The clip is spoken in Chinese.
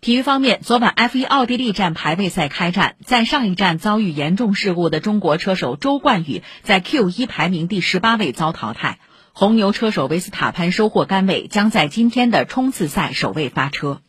体育方面，昨晚 F1 奥地利站排位赛开战，在上一站遭遇严重事故的中国车手周冠宇在 Q1 排名第十八位遭淘汰。红牛车手维斯塔潘收获杆位，将在今天的冲刺赛首位发车。